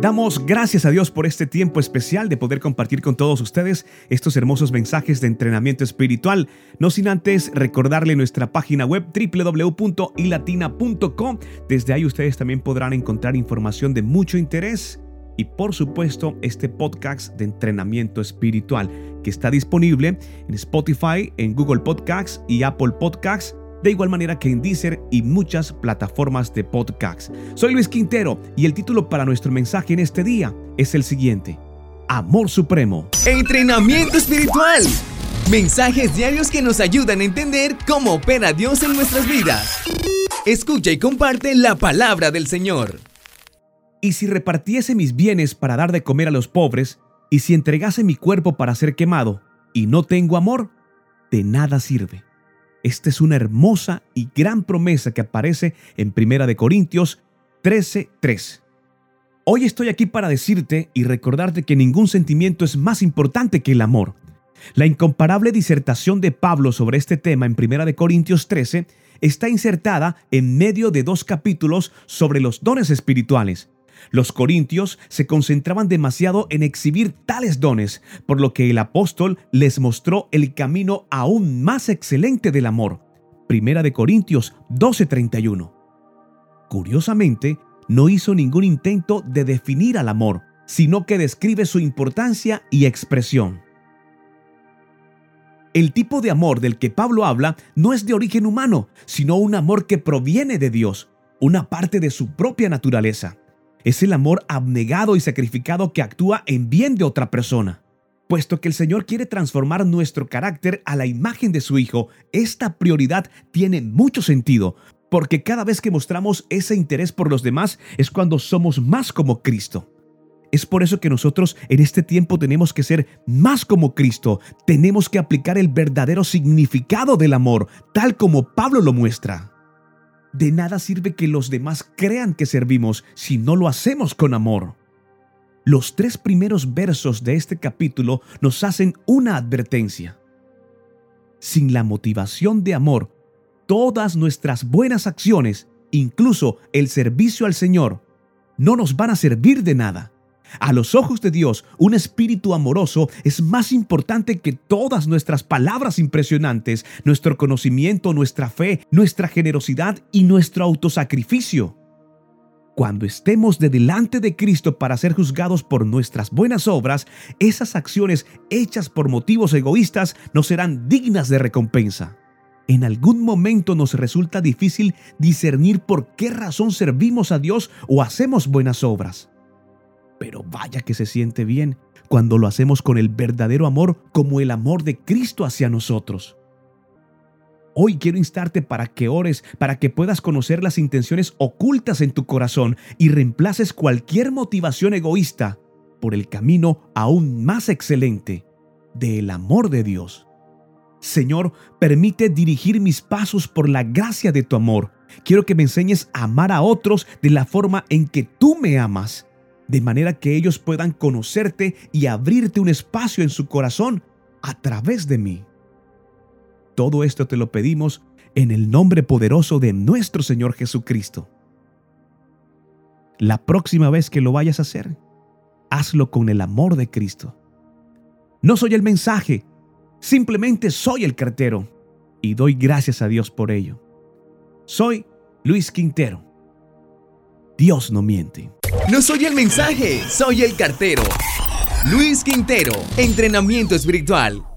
Damos gracias a Dios por este tiempo especial de poder compartir con todos ustedes estos hermosos mensajes de entrenamiento espiritual. No sin antes recordarle nuestra página web www.ilatina.com. Desde ahí ustedes también podrán encontrar información de mucho interés y por supuesto este podcast de entrenamiento espiritual que está disponible en Spotify, en Google Podcasts y Apple Podcasts de igual manera que en Deezer y muchas plataformas de podcast. Soy Luis Quintero y el título para nuestro mensaje en este día es el siguiente. Amor Supremo. Entrenamiento espiritual. Mensajes diarios que nos ayudan a entender cómo opera Dios en nuestras vidas. Escucha y comparte la palabra del Señor. Y si repartiese mis bienes para dar de comer a los pobres, y si entregase mi cuerpo para ser quemado, y no tengo amor, de nada sirve. Esta es una hermosa y gran promesa que aparece en Primera de Corintios 13:3. Hoy estoy aquí para decirte y recordarte que ningún sentimiento es más importante que el amor. La incomparable disertación de Pablo sobre este tema en Primera de Corintios 13 está insertada en medio de dos capítulos sobre los dones espirituales. Los corintios se concentraban demasiado en exhibir tales dones, por lo que el apóstol les mostró el camino aún más excelente del amor. Primera de Corintios 12:31. Curiosamente, no hizo ningún intento de definir al amor, sino que describe su importancia y expresión. El tipo de amor del que Pablo habla no es de origen humano, sino un amor que proviene de Dios, una parte de su propia naturaleza. Es el amor abnegado y sacrificado que actúa en bien de otra persona. Puesto que el Señor quiere transformar nuestro carácter a la imagen de su Hijo, esta prioridad tiene mucho sentido, porque cada vez que mostramos ese interés por los demás es cuando somos más como Cristo. Es por eso que nosotros en este tiempo tenemos que ser más como Cristo, tenemos que aplicar el verdadero significado del amor, tal como Pablo lo muestra. De nada sirve que los demás crean que servimos si no lo hacemos con amor. Los tres primeros versos de este capítulo nos hacen una advertencia. Sin la motivación de amor, todas nuestras buenas acciones, incluso el servicio al Señor, no nos van a servir de nada. A los ojos de Dios, un espíritu amoroso es más importante que todas nuestras palabras impresionantes, nuestro conocimiento, nuestra fe, nuestra generosidad y nuestro autosacrificio. Cuando estemos de delante de Cristo para ser juzgados por nuestras buenas obras, esas acciones hechas por motivos egoístas no serán dignas de recompensa. En algún momento nos resulta difícil discernir por qué razón servimos a Dios o hacemos buenas obras. Pero vaya que se siente bien cuando lo hacemos con el verdadero amor como el amor de Cristo hacia nosotros. Hoy quiero instarte para que ores, para que puedas conocer las intenciones ocultas en tu corazón y reemplaces cualquier motivación egoísta por el camino aún más excelente del amor de Dios. Señor, permite dirigir mis pasos por la gracia de tu amor. Quiero que me enseñes a amar a otros de la forma en que tú me amas de manera que ellos puedan conocerte y abrirte un espacio en su corazón a través de mí. Todo esto te lo pedimos en el nombre poderoso de nuestro Señor Jesucristo. La próxima vez que lo vayas a hacer, hazlo con el amor de Cristo. No soy el mensaje, simplemente soy el cartero y doy gracias a Dios por ello. Soy Luis Quintero. Dios no miente. No soy el mensaje, soy el cartero. Luis Quintero, entrenamiento espiritual.